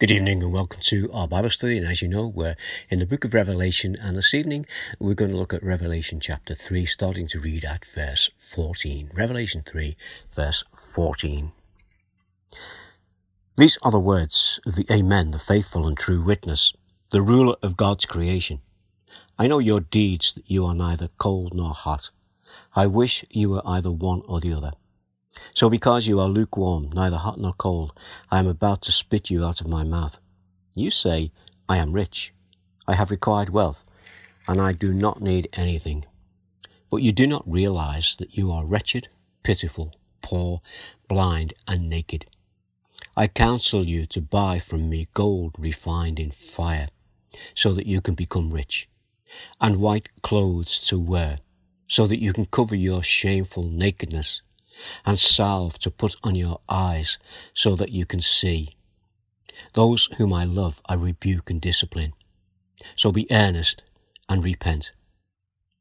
Good evening and welcome to our Bible study. And as you know, we're in the book of Revelation, and this evening we're going to look at Revelation chapter 3, starting to read at verse 14. Revelation 3, verse 14. These are the words of the Amen, the faithful and true witness, the ruler of God's creation. I know your deeds, that you are neither cold nor hot. I wish you were either one or the other. So because you are lukewarm, neither hot nor cold, I am about to spit you out of my mouth. You say, I am rich, I have required wealth, and I do not need anything. But you do not realize that you are wretched, pitiful, poor, blind, and naked. I counsel you to buy from me gold refined in fire, so that you can become rich, and white clothes to wear, so that you can cover your shameful nakedness and salve to put on your eyes so that you can see. Those whom I love I rebuke and discipline. So be earnest and repent.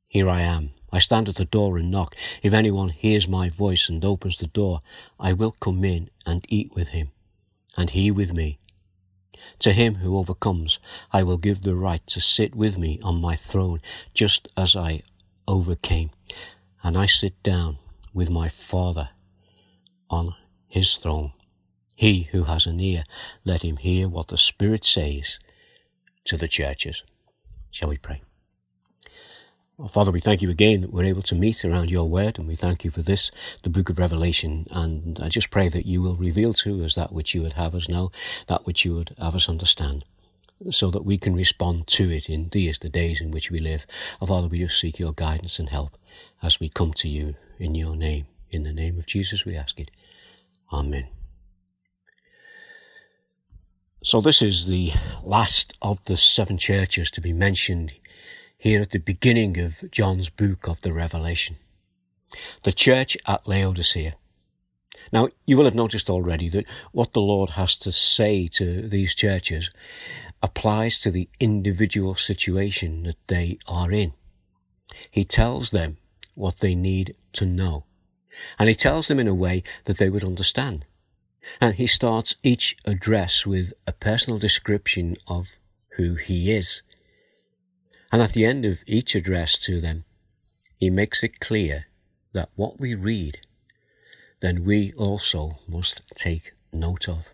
Here I am. I stand at the door and knock. If anyone hears my voice and opens the door, I will come in and eat with him, and he with me. To him who overcomes, I will give the right to sit with me on my throne, just as I overcame, and I sit down with my Father on his throne. He who has an ear, let him hear what the Spirit says to the churches. Shall we pray? Father, we thank you again that we're able to meet around your word, and we thank you for this, the book of Revelation. And I just pray that you will reveal to us that which you would have us know, that which you would have us understand, so that we can respond to it in these, the days in which we live. Father, we just seek your guidance and help as we come to you in your name. In the name of Jesus, we ask it. Amen. So, this is the last of the seven churches to be mentioned here at the beginning of John's book of the Revelation. The church at Laodicea. Now, you will have noticed already that what the Lord has to say to these churches applies to the individual situation that they are in. He tells them what they need to know. And he tells them in a way that they would understand. And he starts each address with a personal description of who he is. And at the end of each address to them, he makes it clear that what we read, then we also must take note of.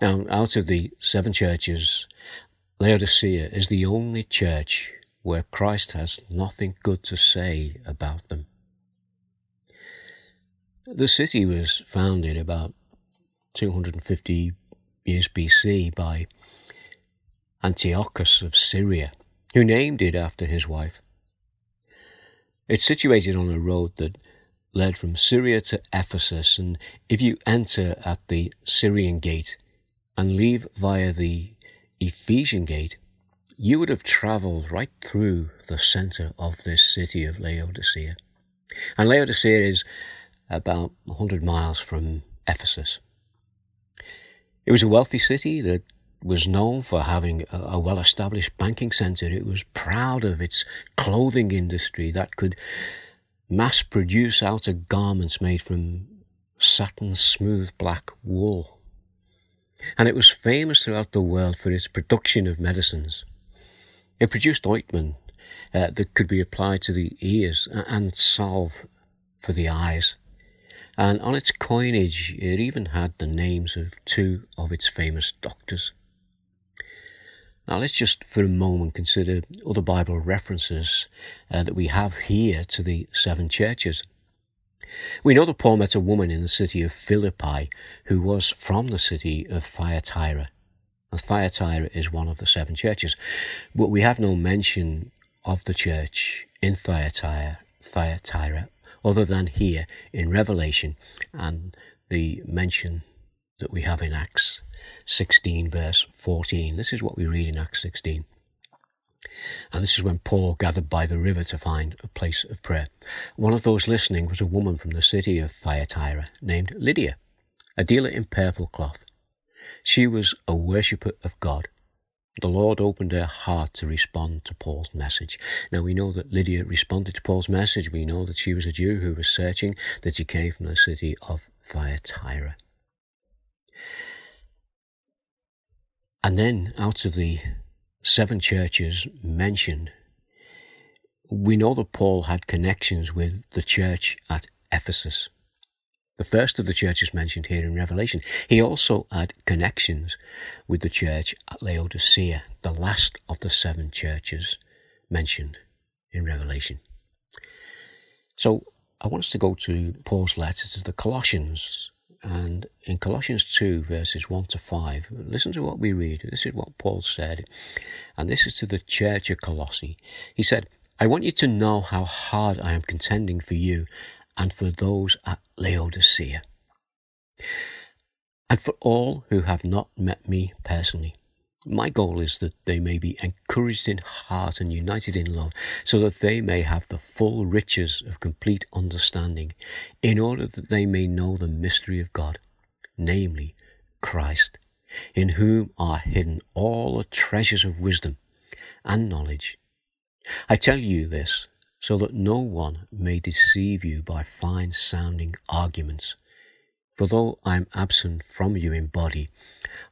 Now, out of the seven churches, Laodicea is the only church where Christ has nothing good to say about them. The city was founded about 250 years BC by Antiochus of Syria, who named it after his wife. It's situated on a road that led from Syria to Ephesus, and if you enter at the Syrian gate and leave via the Ephesian gate, you would have traveled right through the center of this city of Laodicea. And Laodicea is about 100 miles from Ephesus. It was a wealthy city that was known for having a, well established banking center. It was proud of its clothing industry that could mass produce outer garments made from satin smooth black wool. And it was famous throughout the world for its production of medicines. It produced ointment uh, that could be applied to the ears and salve for the eyes. And on its coinage, it even had the names of two of its famous doctors. Now, let's just for a moment consider other Bible references uh, that we have here to the seven churches. We know that Paul met a woman in the city of Philippi who was from the city of Thyatira. And Thyatira is one of the seven churches. But we have no mention of the church in Thyatira, Thyatira other than here in Revelation and the mention that we have in Acts 16 verse 14. This is what we read in Acts 16. And this is when Paul gathered by the river to find a place of prayer. One of those listening was a woman from the city of Thyatira named Lydia, a dealer in purple cloth. She was a worshipper of God. The Lord opened her heart to respond to Paul's message. Now we know that Lydia responded to Paul's message. We know that she was a Jew who was searching, that she came from the city of Thyatira. And then out of the seven churches mentioned, we know that Paul had connections with the church at Ephesus, the first of the churches mentioned here in Revelation. He also had connections with the church at Laodicea, the last of the seven churches mentioned in Revelation. So I want us to go to Paul's letter to the Colossians. And in Colossians 2, verses 1 to 5, listen to what we read. This is what Paul said. And this is to the church of Colossae. He said, I want you to know how hard I am contending for you and for those at Laodicea, and for all who have not met me personally. My goal is that they may be encouraged in heart and united in love, so that they may have the full riches of complete understanding, in order that they may know the mystery of God, namely Christ, in whom are hidden all the treasures of wisdom and knowledge. I tell you this so that no one may deceive you by fine sounding arguments. For though I am absent from you in body,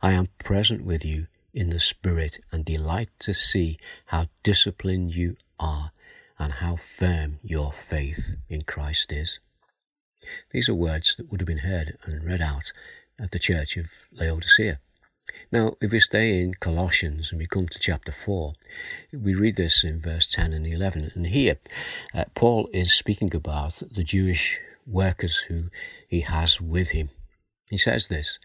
I am present with you in the Spirit and delight to see how disciplined you are and how firm your faith in Christ is. These are words that would have been heard and read out at the church of Laodicea. Now, if we stay in Colossians and we come to chapter 4, we read this in verse 10 and 11. And here, uh, Paul is speaking about the Jewish workers who he has with him. He says this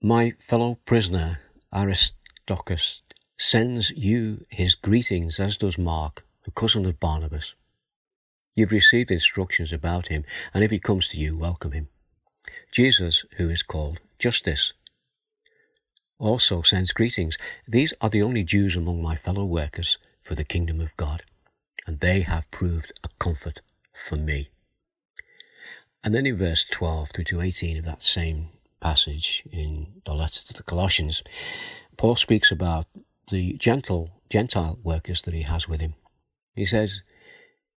My fellow prisoner Aristarchus sends you his greetings, as does Mark, the cousin of Barnabas. You've received instructions about him, and if he comes to you, welcome him. Jesus, who is called Justus, also sends greetings. These are the only Jews among my fellow workers for the kingdom of God, and they have proved a comfort for me. And then in verse 12 through to 18 of that same passage in the letter to the Colossians, Paul speaks about the gentle Gentile workers that he has with him. He says,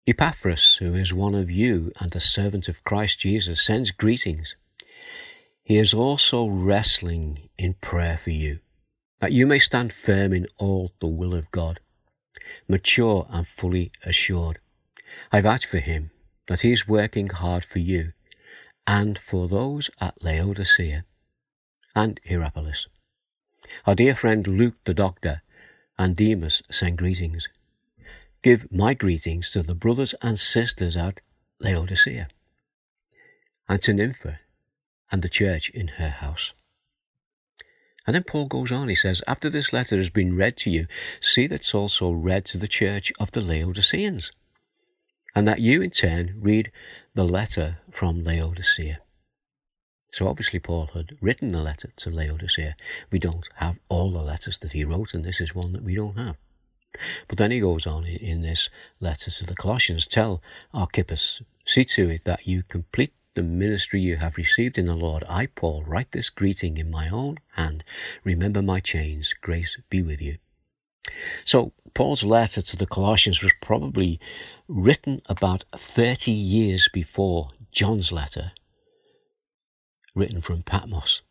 Epaphras, who is one of you and a servant of Christ Jesus, sends greetings he is also wrestling in prayer for you, that you may stand firm in all the will of God, mature and fully assured. I vouch for him that he is working hard for you and for those at Laodicea and Hierapolis. Our dear friend Luke the doctor and Demas send greetings. Give my greetings to the brothers and sisters at Laodicea and to Nympha and the church in her house. And then Paul goes on, he says, After this letter has been read to you, see that it's also read to the church of the Laodiceans, and that you in turn read the letter from Laodicea. So obviously Paul had written the letter to Laodicea. We don't have all the letters that he wrote, and this is one that we don't have. But then he goes on in this letter to the Colossians, tell Archippus, see to it that you complete the ministry you have received in the Lord, I, Paul, write this greeting in my own hand. Remember my chains. Grace be with you. So, Paul's letter to the Colossians was probably written about 30 years before John's letter, written from Patmos.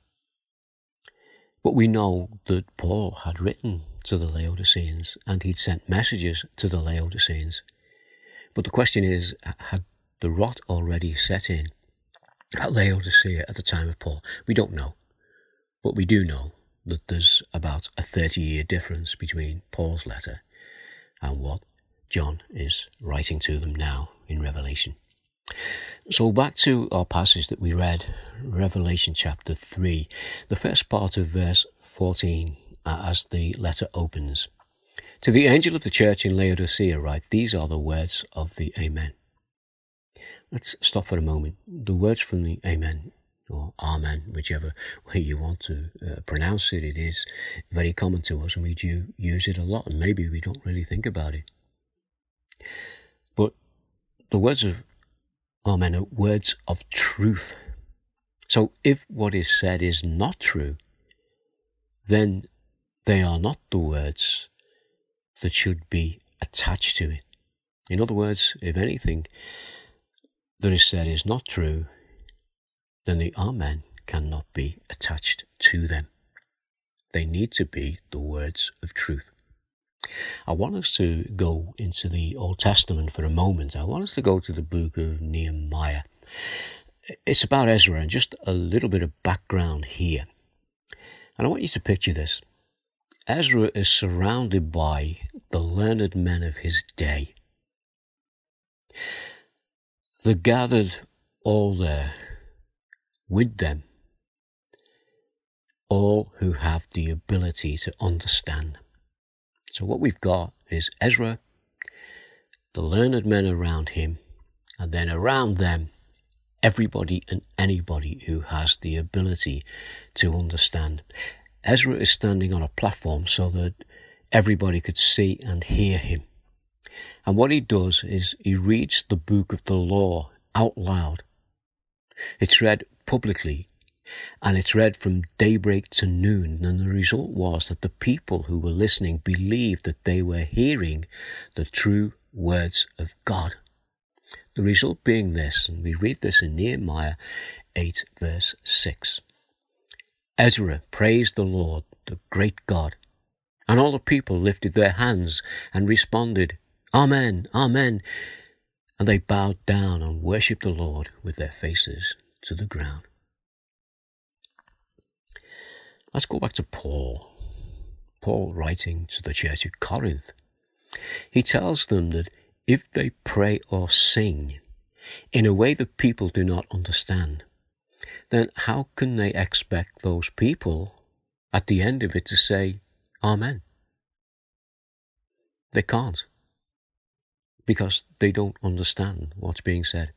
But we know that Paul had written to the Laodiceans and he'd sent messages to the Laodiceans. But the question is, had the rot already set in? At Laodicea at the time of Paul? We don't know. But we do know that there's about a 30 year difference between Paul's letter and what John is writing to them now in Revelation. So back to our passage that we read, Revelation chapter 3, the first part of verse 14 uh, as the letter opens. To the angel of the church in Laodicea write, These are the words of the Amen. Let's stop for a moment. The words from the Amen or Amen, whichever way you want to uh, pronounce it, it is very common to us and we do use it a lot and maybe we don't really think about it. But the words of Amen are words of truth. So if what is said is not true, then they are not the words that should be attached to it. In other words, if anything, that is said is not true, then the Amen cannot be attached to them. They need to be the words of truth. I want us to go into the Old Testament for a moment. I want us to go to the book of Nehemiah. It's about Ezra and just a little bit of background here. And I want you to picture this. Ezra is surrounded by the learned men of his day. They gathered all there with them, all who have the ability to understand. So what we've got is Ezra, the learned men around him, and then around them, everybody and anybody who has the ability to understand. Ezra is standing on a platform so that everybody could see and hear him. And what he does is he reads the book of the law out loud. It's read publicly and it's read from daybreak to noon. And the result was that the people who were listening believed that they were hearing the true words of God. The result being this, and we read this in Nehemiah 8 verse 6. Ezra praised the Lord, the great God, and all the people lifted their hands and responded, Amen, Amen. And they bowed down and worshipped the Lord with their faces to the ground. Let's go back to Paul. Paul writing to the church at Corinth. He tells them that if they pray or sing in a way that people do not understand, then how can they expect those people at the end of it to say Amen? They can't because they don't understand what's being said.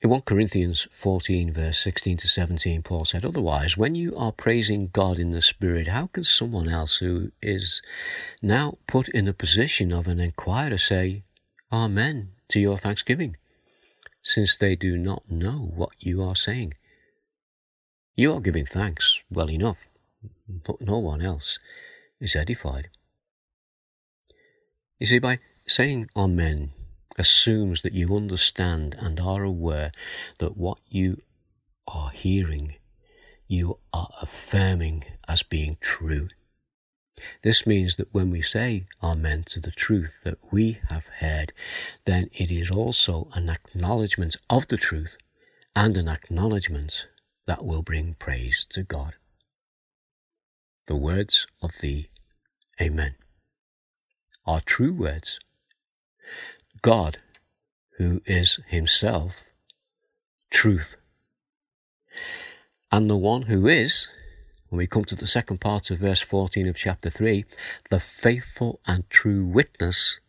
In 1 Corinthians 14, verse 16 to 17, Paul said, Otherwise, when you are praising God in the Spirit, how can someone else who is now put in the position of an inquirer say, Amen to your thanksgiving, since they do not know what you are saying? You are giving thanks well enough, but no one else is edified. You see, by saying Amen, assumes that you understand and are aware that what you are hearing, you are affirming as being true. This means that when we say Amen to the truth that we have heard, then it is also an acknowledgement of the truth and an acknowledgement that will bring praise to God. The words of the Amen are true words God, who is himself truth. And the one who is, when we come to the second part of verse 14 of chapter 3, the faithful and true witness,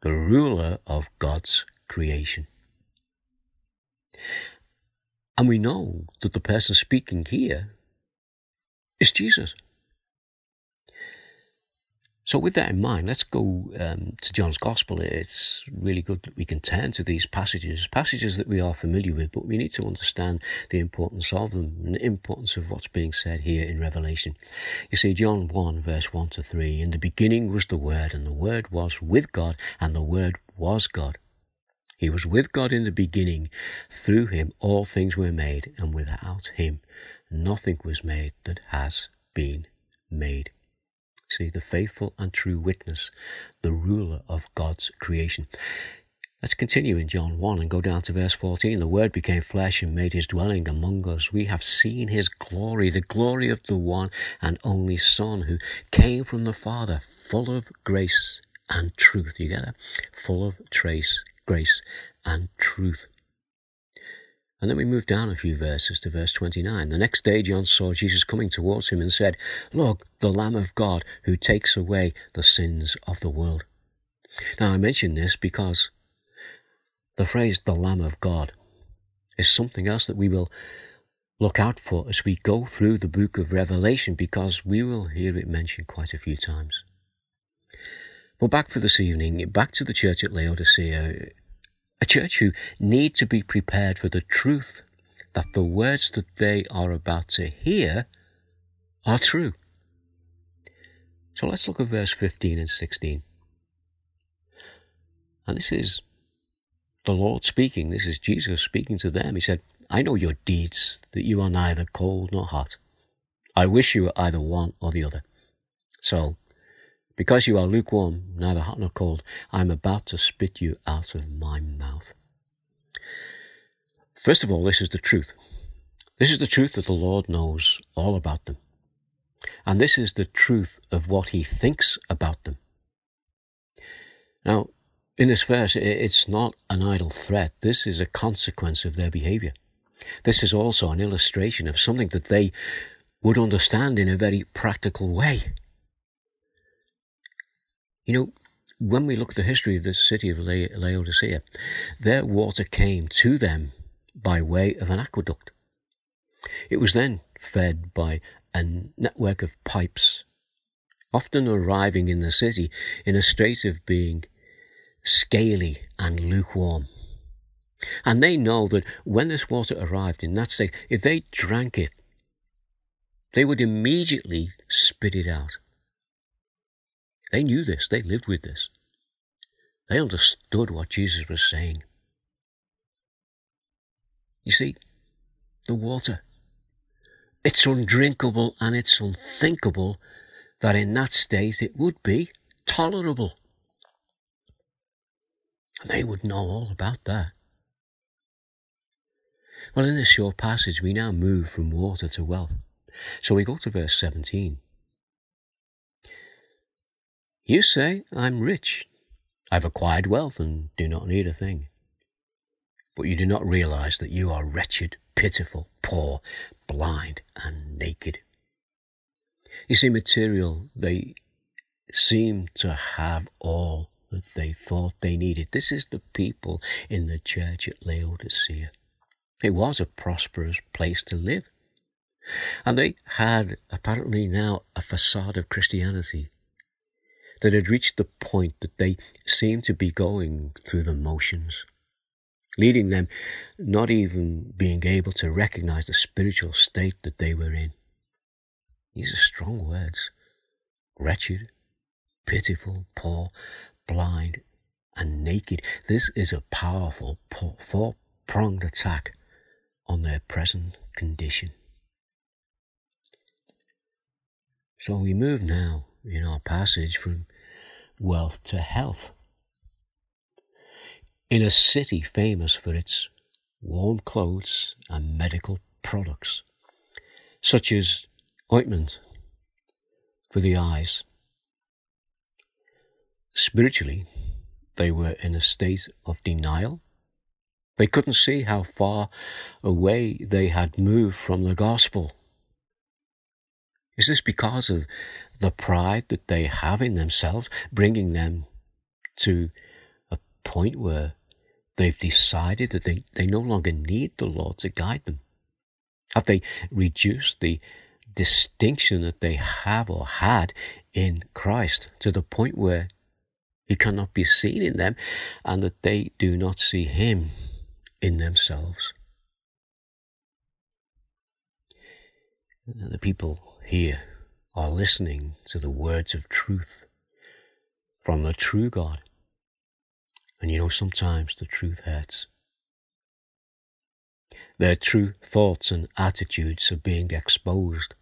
the ruler of God's creation. And we know that the person speaking here is Jesus. So, with that in mind, let's go um, to John's Gospel. It's really good that we can turn to these passages, passages that we are familiar with, but we need to understand the importance of them and the importance of what's being said here in Revelation. You see, John 1, verse 1 to 3 In the beginning was the Word, and the Word was with God, and the Word was God. He was with God in the beginning. Through him all things were made, and without him nothing was made that has been made. See, the faithful and true witness, the ruler of God's creation. Let's continue in John 1 and go down to verse 14. The Word became flesh and made his dwelling among us. We have seen his glory, the glory of the one and only Son who came from the Father, full of grace and truth. You get that? Full of trace, grace and truth. And then we move down a few verses to verse 29. The next day John saw Jesus coming towards him and said, Look, the Lamb of God who takes away the sins of the world. Now I mention this because the phrase the Lamb of God is something else that we will look out for as we go through the book of Revelation because we will hear it mentioned quite a few times. But back for this evening, back to the church at Laodicea, a church who need to be prepared for the truth that the words that they are about to hear are true. So let's look at verse 15 and 16. And this is the Lord speaking. This is Jesus speaking to them. He said, I know your deeds, that you are neither cold nor hot. I wish you were either one or the other. So, because you are lukewarm, neither hot nor cold, I am about to spit you out of my mouth. First of all, this is the truth. This is the truth that the Lord knows all about them. And this is the truth of what he thinks about them. Now, in this verse, it's not an idle threat. This is a consequence of their behavior. This is also an illustration of something that they would understand in a very practical way. You know, when we look at the history of the city of Laodicea, their water came to them by way of an aqueduct. It was then fed by a network of pipes, often arriving in the city in a state of being scaly and lukewarm. And they know that when this water arrived in that state, if they drank it, they would immediately spit it out. They knew this, they lived with this. They understood what Jesus was saying. You see, the water, it's undrinkable and it's unthinkable that in that state it would be tolerable. And they would know all about that. Well, in this short passage, we now move from water to wealth. So we go to verse 17. You say, I'm rich. I've acquired wealth and do not need a thing. But you do not realize that you are wretched, pitiful, poor, blind, and naked. You see, material, they seem to have all that they thought they needed. This is the people in the church at Laodicea. It was a prosperous place to live. And they had apparently now a facade of Christianity that had reached the point that they seemed to be going through the motions, leading them not even being able to recognize the spiritual state that they were in. These are strong words. Wretched, pitiful, poor, blind, and naked. This is a powerful four pronged attack on their present condition. So we move now in our passage from wealth to health. In a city famous for its warm clothes and medical products, such as ointment for the eyes. Spiritually, they were in a state of denial they couldn't see how far away they had moved from the gospel. Is this because of the pride that they have in themselves, bringing them to a point where they've decided that they, they no longer need the Lord to guide them? Have they reduced the distinction that they have or had in Christ to the point where He cannot be seen in them and that they do not see Him in themselves. The people here are listening to the words of truth from the true God. And you know, sometimes the truth hurts. Their true thoughts and attitudes are being exposed.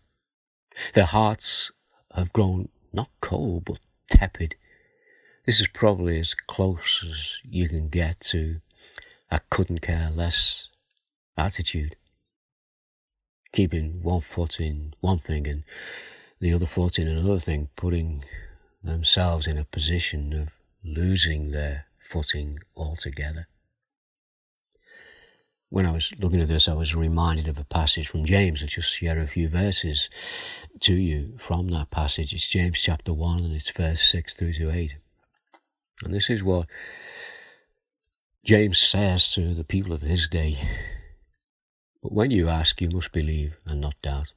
Their hearts have grown not cold, but tepid. This is probably as close as you can get to a couldn't care less attitude. Keeping one foot in one thing and the other foot in another thing, putting themselves in a position of losing their footing altogether. When I was looking at this, I was reminded of a passage from James. I'll just share a few verses to you from that passage. It's James chapter 1 and it's verse 6 through to 8. And this is what James says to the people of his day, But when you ask, you must believe and not doubt.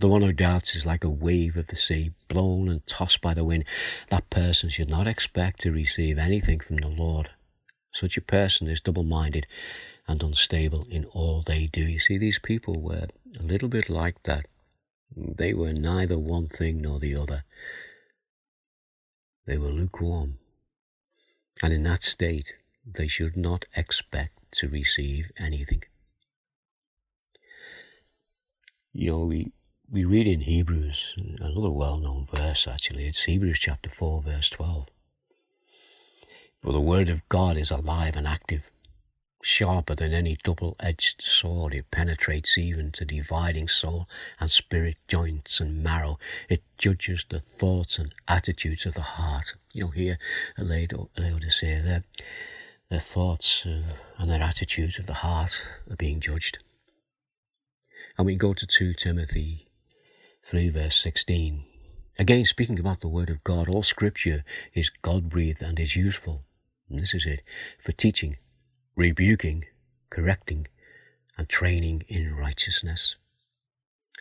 The one who doubts is like a wave of the sea, blown and tossed by the wind. That person should not expect to receive anything from the Lord. Such a person is double minded and unstable in all they do. You see, these people were a little bit like that. They were neither one thing nor the other. They were lukewarm. And in that state, they should not expect to receive anything. You know, we we read in Hebrews, another well known verse actually, it's Hebrews chapter 4, verse 12. For the word of God is alive and active, sharper than any double edged sword. It penetrates even to dividing soul and spirit, joints and marrow. It judges the thoughts and attitudes of the heart. You know, here Laodicea, their, their thoughts uh, and their attitudes of the heart are being judged. And we go to 2 Timothy 3 verse 16. Again, speaking about the Word of God, all Scripture is God breathed and is useful. And this is it for teaching, rebuking, correcting, and training in righteousness.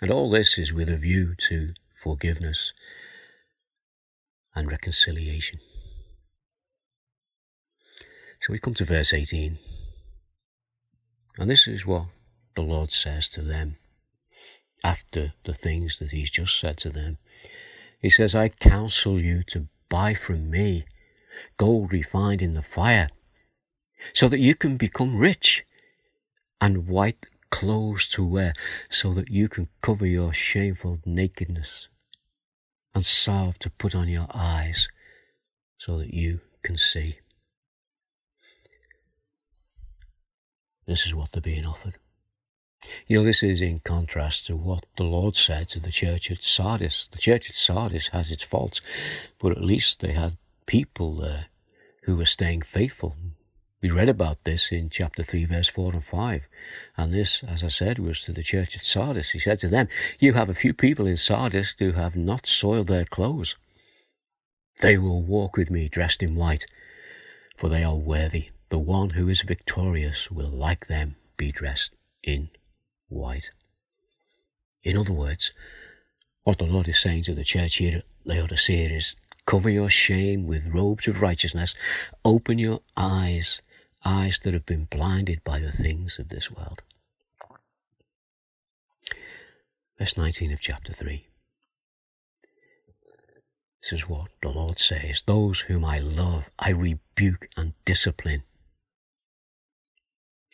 And all this is with a view to forgiveness and reconciliation. So we come to verse 18. And this is what the Lord says to them after the things that he's just said to them. He says, I counsel you to buy from me gold refined in the fire, so that you can become rich, and white clothes to wear, so that you can cover your shameful nakedness, and salve to put on your eyes, so that you can see. This is what they're being offered. You know, this is in contrast to what the Lord said to the church at Sardis. The church at Sardis has its faults, but at least they had people there who were staying faithful. We read about this in chapter 3, verse 4 and 5. And this, as I said, was to the church at Sardis. He said to them, You have a few people in Sardis who have not soiled their clothes. They will walk with me dressed in white, for they are worthy. The one who is victorious will, like them, be dressed in white. In other words, what the Lord is saying to the church here at Laodicea is cover your shame with robes of righteousness, open your eyes, eyes that have been blinded by the things of this world. Verse 19 of chapter 3. This is what the Lord says Those whom I love, I rebuke and discipline.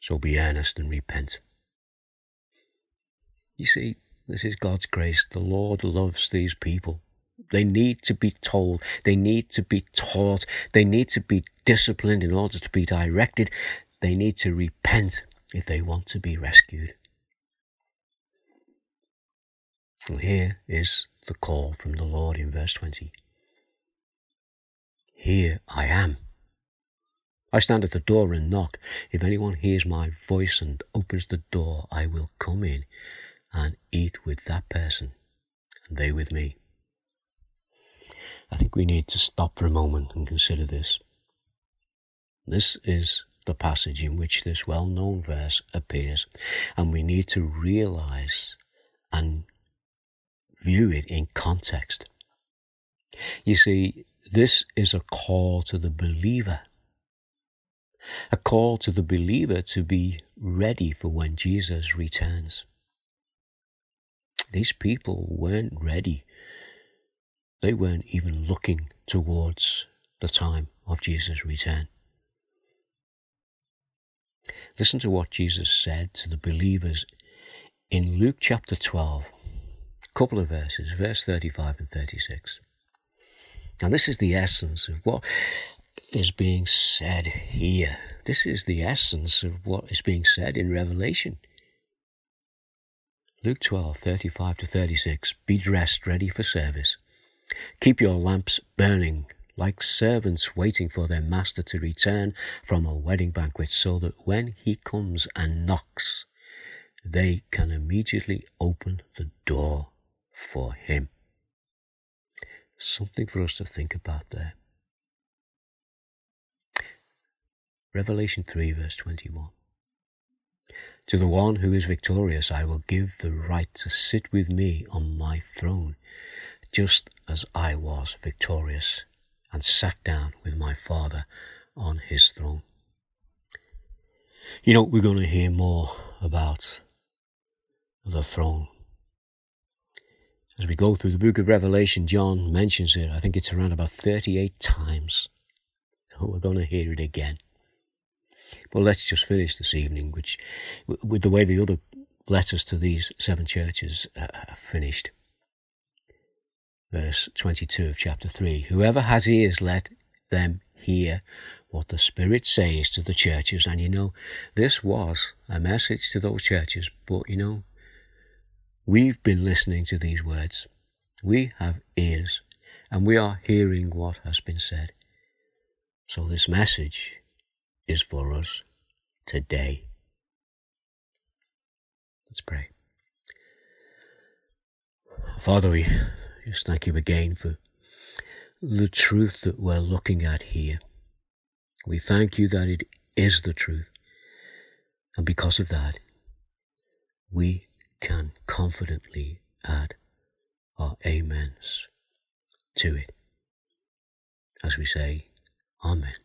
So be earnest and repent. You see, this is God's grace. The Lord loves these people. They need to be told. They need to be taught. They need to be disciplined in order to be directed. They need to repent if they want to be rescued. And here is the call from the Lord in verse 20. Here I am. I stand at the door and knock. If anyone hears my voice and opens the door, I will come in and eat with that person and they with me. I think we need to stop for a moment and consider this. This is the passage in which this well known verse appears, and we need to realize and view it in context. You see, this is a call to the believer, a call to the believer to be ready for when Jesus returns. These people weren't ready. They weren't even looking towards the time of Jesus' return. Listen to what Jesus said to the believers in Luke chapter 12, a couple of verses, verse 35 and 36. Now, this is the essence of what is being said here. This is the essence of what is being said in Revelation. Luke 12, 35 to 36. Be dressed ready for service. Keep your lamps burning like servants waiting for their master to return from a wedding banquet so that when he comes and knocks, they can immediately open the door for him. Something for us to think about there. Revelation 3, verse 21. To the one who is victorious, I will give the right to sit with me on my throne, just as I was victorious and sat down with my Father on his throne. You know, we're going to hear more about the throne. As we go through the book of Revelation, John mentions it. I think it's around about 38 times. So we're going to hear it again. Well, let's just finish this evening, which, with the way the other letters to these seven churches uh, are finished. Verse 22 of chapter 3 Whoever has ears, let them hear what the Spirit says to the churches. And you know, this was a message to those churches, but you know, we've been listening to these words. We have ears, and we are hearing what has been said. So this message is for us today. Let's pray. Father, we just thank you again for the truth that we're looking at here. We thank you that it is the truth. And because of that, we can confidently add our amens to it as we say, Amen.